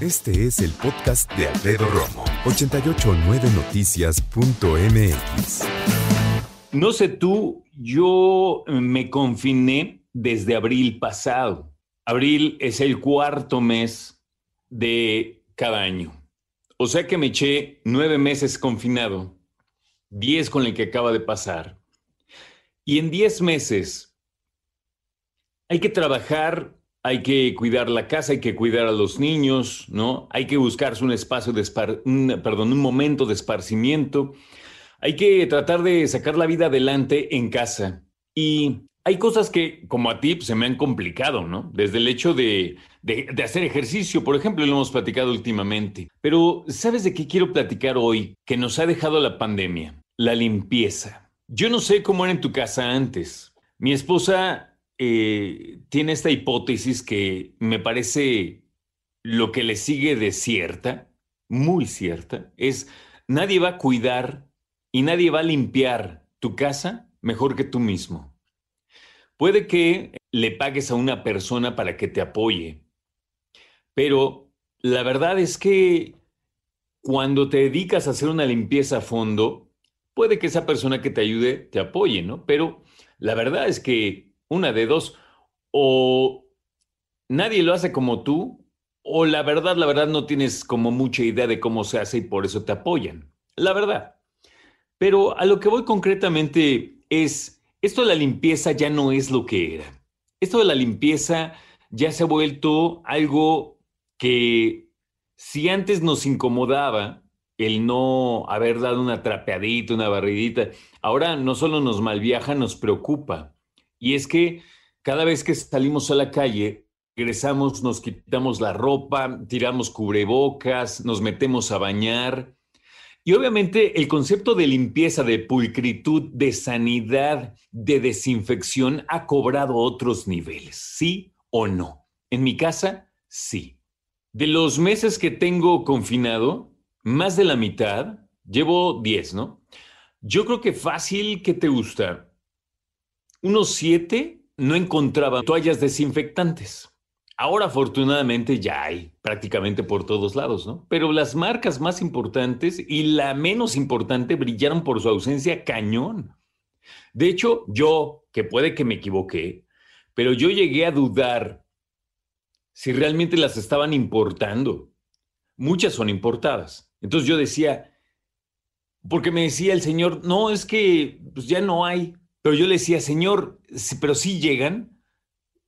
Este es el podcast de Alfredo Romo. 889noticias.mx. No sé tú, yo me confiné desde abril pasado. Abril es el cuarto mes de cada año. O sea que me eché nueve meses confinado, diez con el que acaba de pasar. Y en diez meses hay que trabajar, hay que cuidar la casa, hay que cuidar a los niños, ¿no? Hay que buscarse un espacio de un, perdón, un momento de esparcimiento. Hay que tratar de sacar la vida adelante en casa. Y hay cosas que, como a ti, se me han complicado, ¿no? Desde el hecho de, de, hacer ejercicio, por ejemplo, lo hemos platicado últimamente. Pero, ¿sabes de qué quiero platicar hoy? Que nos ha dejado la pandemia, la limpieza. Yo no sé cómo era en tu casa antes. Mi esposa eh, tiene esta hipótesis que me parece lo que le sigue de cierta, muy cierta, es nadie va a cuidar y nadie va a limpiar tu casa mejor que tú mismo. Puede que le pagues a una persona para que te apoye, pero la verdad es que cuando te dedicas a hacer una limpieza a fondo, puede que esa persona que te ayude te apoye, ¿no? Pero la verdad es que una de dos, o nadie lo hace como tú, o la verdad, la verdad no tienes como mucha idea de cómo se hace y por eso te apoyan. La verdad. Pero a lo que voy concretamente es esto de la limpieza ya no es lo que era. Esto de la limpieza ya se ha vuelto algo que si antes nos incomodaba el no haber dado una trapeadita, una barridita, ahora no solo nos malviaja, nos preocupa. Y es que cada vez que salimos a la calle, regresamos, nos quitamos la ropa, tiramos cubrebocas, nos metemos a bañar y obviamente el concepto de limpieza, de pulcritud, de sanidad, de desinfección ha cobrado otros niveles, ¿sí o no? En mi casa, sí. De los meses que tengo confinado, más de la mitad, llevo 10, ¿no? Yo creo que fácil, ¿qué te gusta? Unos 7 no encontraba toallas desinfectantes. Ahora afortunadamente ya hay prácticamente por todos lados, ¿no? Pero las marcas más importantes y la menos importante brillaron por su ausencia cañón. De hecho, yo, que puede que me equivoqué, pero yo llegué a dudar si realmente las estaban importando. Muchas son importadas. Entonces yo decía, porque me decía el señor, no, es que pues ya no hay. Pero yo le decía, señor, pero sí llegan.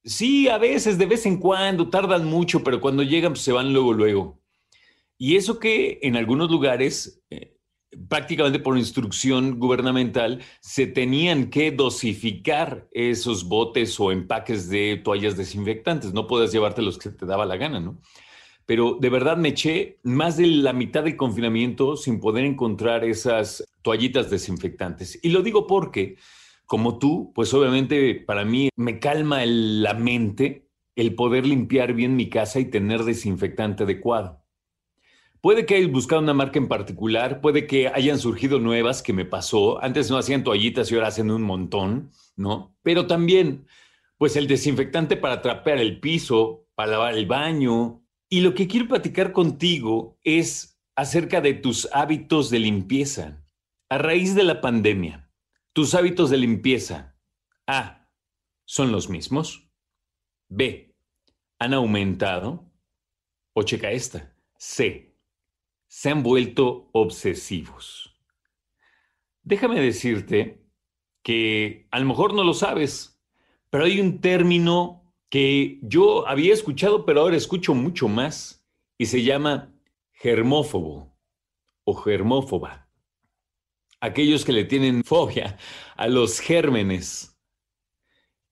Sí, a veces, de vez en cuando, tardan mucho, pero cuando llegan pues, se van luego, luego. Y eso que en algunos lugares, eh, prácticamente por instrucción gubernamental, se tenían que dosificar esos botes o empaques de toallas desinfectantes. No puedes llevarte los que te daba la gana, ¿no? Pero de verdad me eché más de la mitad del confinamiento sin poder encontrar esas toallitas desinfectantes. Y lo digo porque como tú, pues obviamente para mí me calma la mente el poder limpiar bien mi casa y tener desinfectante adecuado. Puede que hayas buscado una marca en particular, puede que hayan surgido nuevas que me pasó. Antes no hacían toallitas y ahora hacen un montón, ¿no? Pero también, pues el desinfectante para trapear el piso, para lavar el baño. Y lo que quiero platicar contigo es acerca de tus hábitos de limpieza a raíz de la pandemia. Tus hábitos de limpieza. A. ¿Son los mismos? B. ¿Han aumentado? O checa esta. C. Se han vuelto obsesivos. Déjame decirte que a lo mejor no lo sabes, pero hay un término que yo había escuchado, pero ahora escucho mucho más, y se llama germófobo o germófoba aquellos que le tienen fobia a los gérmenes.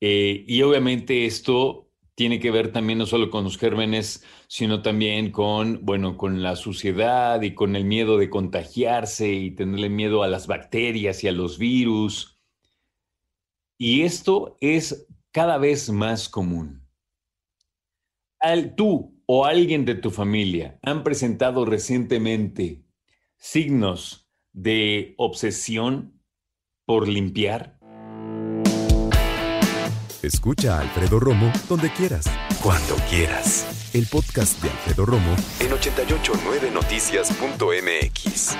Eh, y obviamente esto tiene que ver también no solo con los gérmenes, sino también con, bueno, con la suciedad y con el miedo de contagiarse y tenerle miedo a las bacterias y a los virus. Y esto es cada vez más común. Al, tú o alguien de tu familia han presentado recientemente signos de obsesión por limpiar? Escucha a Alfredo Romo donde quieras. Cuando quieras. El podcast de Alfredo Romo en 889noticias.mx.